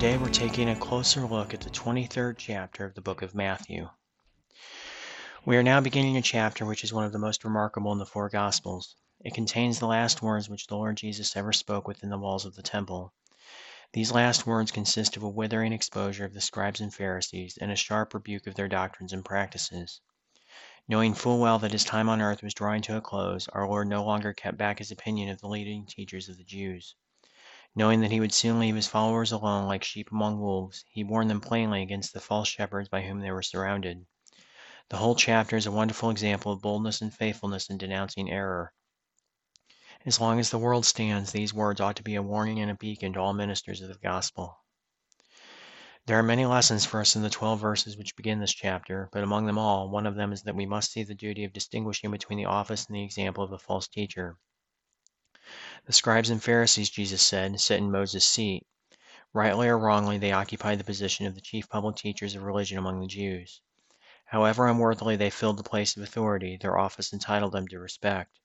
Today we're taking a closer look at the 23rd chapter of the book of Matthew. We are now beginning a chapter which is one of the most remarkable in the four Gospels. It contains the last words which the Lord Jesus ever spoke within the walls of the temple. These last words consist of a withering exposure of the scribes and Pharisees and a sharp rebuke of their doctrines and practices. Knowing full well that his time on earth was drawing to a close, our Lord no longer kept back his opinion of the leading teachers of the Jews. Knowing that he would soon leave his followers alone like sheep among wolves, he warned them plainly against the false shepherds by whom they were surrounded. The whole chapter is a wonderful example of boldness and faithfulness in denouncing error. As long as the world stands, these words ought to be a warning and a beacon to all ministers of the gospel. There are many lessons for us in the 12 verses which begin this chapter, but among them all, one of them is that we must see the duty of distinguishing between the office and the example of a false teacher. The scribes and Pharisees, Jesus said, sit in Moses' seat. Rightly or wrongly, they occupied the position of the chief public teachers of religion among the Jews. However unworthily they filled the place of authority, their office entitled them to respect.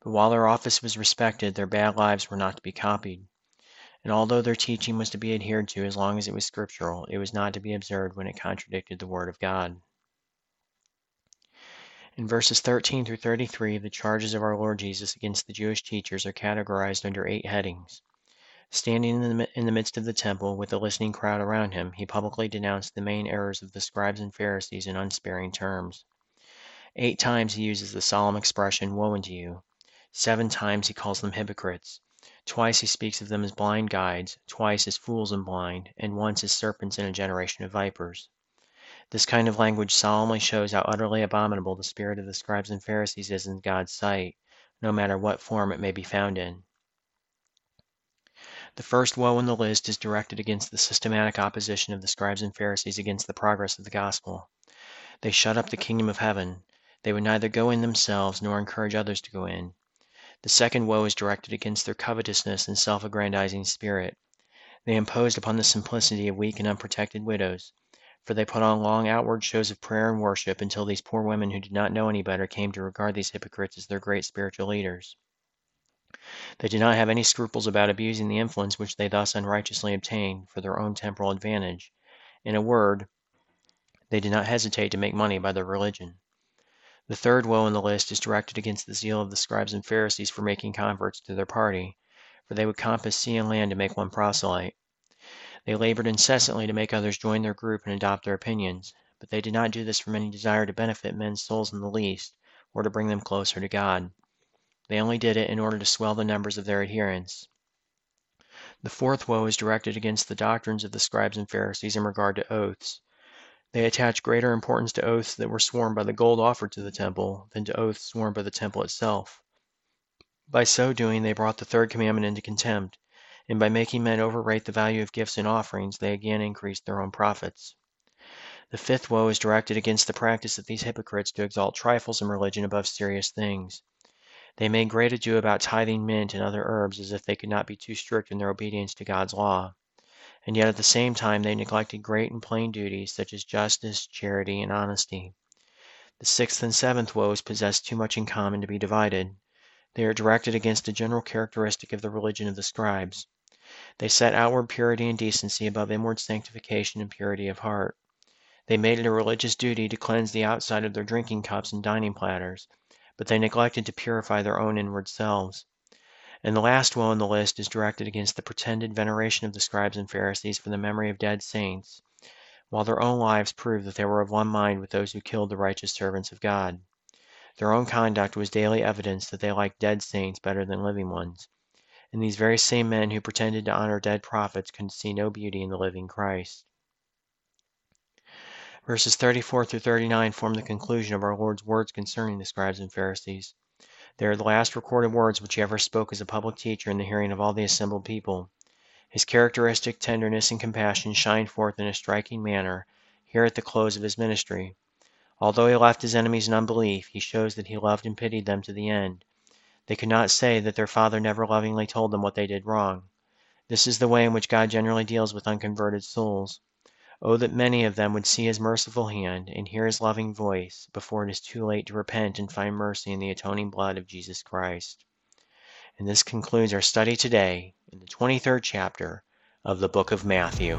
But while their office was respected, their bad lives were not to be copied. And although their teaching was to be adhered to as long as it was scriptural, it was not to be observed when it contradicted the Word of God. In verses 13 through 33, the charges of our Lord Jesus against the Jewish teachers are categorized under eight headings. Standing in the, in the midst of the temple with the listening crowd around him, he publicly denounced the main errors of the scribes and Pharisees in unsparing terms. Eight times he uses the solemn expression, Woe unto you. Seven times he calls them hypocrites. Twice he speaks of them as blind guides, twice as fools and blind, and once as serpents in a generation of vipers. This kind of language solemnly shows how utterly abominable the spirit of the scribes and Pharisees is in God's sight, no matter what form it may be found in. The first woe in the list is directed against the systematic opposition of the scribes and Pharisees against the progress of the gospel. They shut up the kingdom of heaven. They would neither go in themselves nor encourage others to go in. The second woe is directed against their covetousness and self aggrandizing spirit. They imposed upon the simplicity of weak and unprotected widows for they put on long outward shows of prayer and worship until these poor women who did not know any better came to regard these hypocrites as their great spiritual leaders. They did not have any scruples about abusing the influence which they thus unrighteously obtained for their own temporal advantage. In a word, they did not hesitate to make money by their religion. The third woe in the list is directed against the zeal of the scribes and Pharisees for making converts to their party, for they would compass sea and land to make one proselyte. They labored incessantly to make others join their group and adopt their opinions, but they did not do this from any desire to benefit men's souls in the least, or to bring them closer to God. They only did it in order to swell the numbers of their adherents. The fourth woe is directed against the doctrines of the scribes and Pharisees in regard to oaths. They attached greater importance to oaths that were sworn by the gold offered to the temple than to oaths sworn by the temple itself. By so doing, they brought the third commandment into contempt and by making men overrate the value of gifts and offerings, they again increased their own profits. The fifth woe is directed against the practice of these hypocrites to exalt trifles in religion above serious things. They made great ado about tithing mint and other herbs as if they could not be too strict in their obedience to God's law. And yet at the same time they neglected great and plain duties such as justice, charity, and honesty. The sixth and seventh woes possess too much in common to be divided. They are directed against a general characteristic of the religion of the scribes. They set outward purity and decency above inward sanctification and purity of heart. They made it a religious duty to cleanse the outside of their drinking cups and dining platters, but they neglected to purify their own inward selves. And the last woe in the list is directed against the pretended veneration of the scribes and Pharisees for the memory of dead saints, while their own lives proved that they were of one mind with those who killed the righteous servants of God. Their own conduct was daily evidence that they liked dead saints better than living ones and these very same men who pretended to honor dead prophets could see no beauty in the living Christ. Verses 34 through 39 form the conclusion of our Lord's words concerning the scribes and Pharisees. They are the last recorded words which he ever spoke as a public teacher in the hearing of all the assembled people. His characteristic tenderness and compassion shine forth in a striking manner here at the close of his ministry. Although he left his enemies in unbelief, he shows that he loved and pitied them to the end. They could not say that their Father never lovingly told them what they did wrong. This is the way in which God generally deals with unconverted souls. Oh, that many of them would see his merciful hand and hear his loving voice before it is too late to repent and find mercy in the atoning blood of Jesus Christ. And this concludes our study today in the 23rd chapter of the book of Matthew.